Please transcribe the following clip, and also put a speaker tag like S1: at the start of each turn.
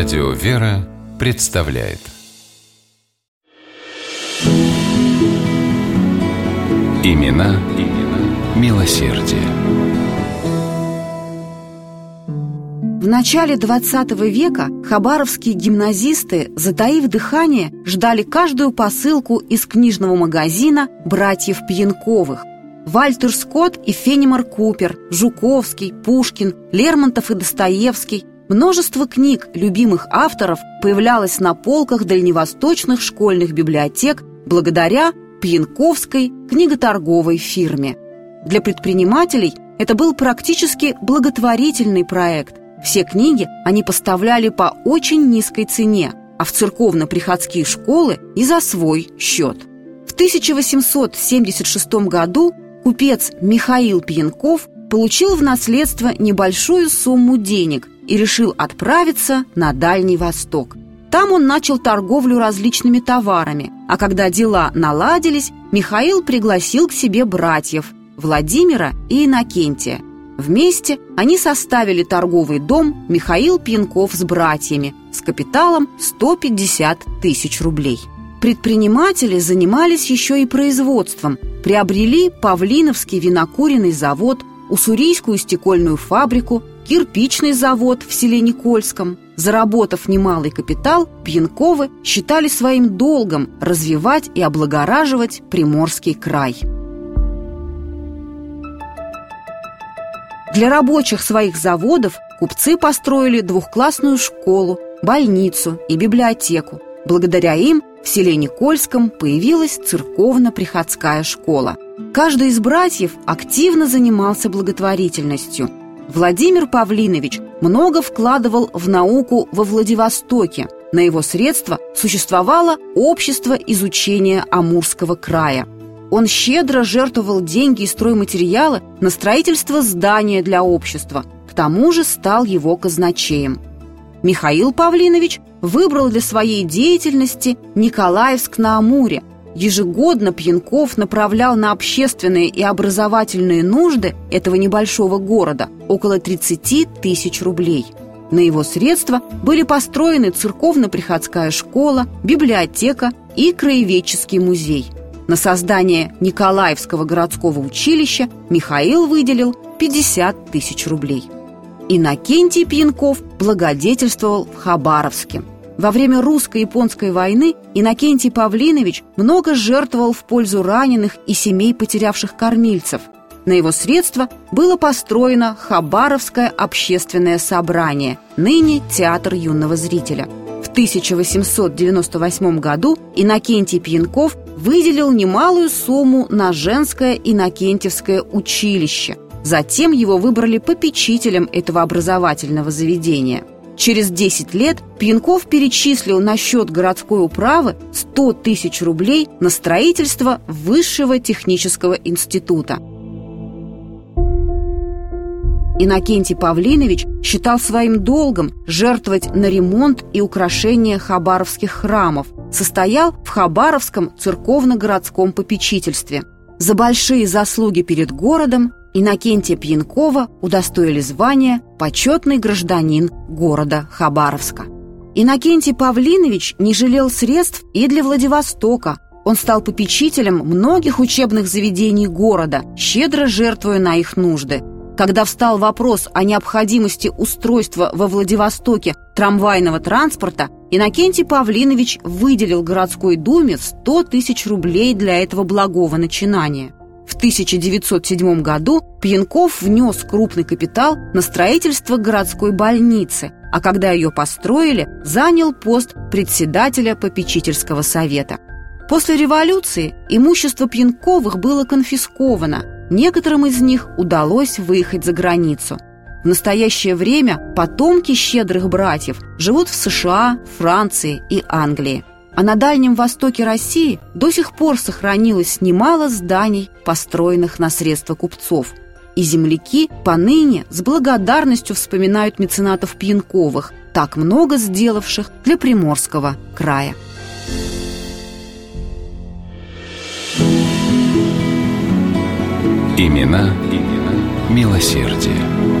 S1: Радио «Вера» представляет Имена, имена милосердие.
S2: В начале 20 века хабаровские гимназисты, затаив дыхание, ждали каждую посылку из книжного магазина братьев Пьянковых. Вальтер Скотт и Фенимор Купер, Жуковский, Пушкин, Лермонтов и Достоевский. Множество книг любимых авторов появлялось на полках дальневосточных школьных библиотек благодаря Пьянковской книготорговой фирме. Для предпринимателей это был практически благотворительный проект. Все книги они поставляли по очень низкой цене, а в церковно-приходские школы и за свой счет. В 1876 году купец Михаил Пьянков получил в наследство небольшую сумму денег и решил отправиться на Дальний Восток. Там он начал торговлю различными товарами, а когда дела наладились, Михаил пригласил к себе братьев Владимира и Иннокентия. Вместе они составили торговый дом «Михаил Пьянков с братьями» с капиталом 150 тысяч рублей. Предприниматели занимались еще и производством, приобрели Павлиновский винокуренный завод, Уссурийскую стекольную фабрику, кирпичный завод в селе Никольском. Заработав немалый капитал, Пьянковы считали своим долгом развивать и облагораживать Приморский край. Для рабочих своих заводов купцы построили двухклассную школу, больницу и библиотеку. Благодаря им в селе Никольском появилась церковно-приходская школа. Каждый из братьев активно занимался благотворительностью. Владимир Павлинович много вкладывал в науку во Владивостоке. На его средства существовало общество изучения Амурского края. Он щедро жертвовал деньги и стройматериалы на строительство здания для общества. К тому же стал его казначеем. Михаил Павлинович выбрал для своей деятельности Николаевск на Амуре. Ежегодно Пьянков направлял на общественные и образовательные нужды этого небольшого города около 30 тысяч рублей. На его средства были построены церковно-приходская школа, библиотека и краеведческий музей. На создание Николаевского городского училища Михаил выделил 50 тысяч рублей. Иннокентий Пьянков благодетельствовал в Хабаровске. Во время русско-японской войны Иннокентий Павлинович много жертвовал в пользу раненых и семей, потерявших кормильцев. На его средства было построено Хабаровское общественное собрание, ныне Театр юного зрителя. В 1898 году Иннокентий Пьянков выделил немалую сумму на женское Иннокентьевское училище – Затем его выбрали попечителем этого образовательного заведения. Через 10 лет Пьянков перечислил на счет городской управы 100 тысяч рублей на строительство Высшего технического института. Иннокентий Павлинович считал своим долгом жертвовать на ремонт и украшение хабаровских храмов, состоял в Хабаровском церковно-городском попечительстве. За большие заслуги перед городом Иннокентия Пьянкова удостоили звания «Почетный гражданин города Хабаровска». Иннокентий Павлинович не жалел средств и для Владивостока. Он стал попечителем многих учебных заведений города, щедро жертвуя на их нужды. Когда встал вопрос о необходимости устройства во Владивостоке трамвайного транспорта, Иннокентий Павлинович выделил городской думе 100 тысяч рублей для этого благого начинания – в 1907 году Пьянков внес крупный капитал на строительство городской больницы, а когда ее построили, занял пост председателя попечительского совета. После революции имущество Пьянковых было конфисковано, некоторым из них удалось выехать за границу. В настоящее время потомки щедрых братьев живут в США, Франции и Англии. А на Дальнем Востоке России до сих пор сохранилось немало зданий, построенных на средства купцов. И земляки поныне с благодарностью вспоминают меценатов Пьянковых, так много сделавших для Приморского края.
S1: Имена, имена милосердие.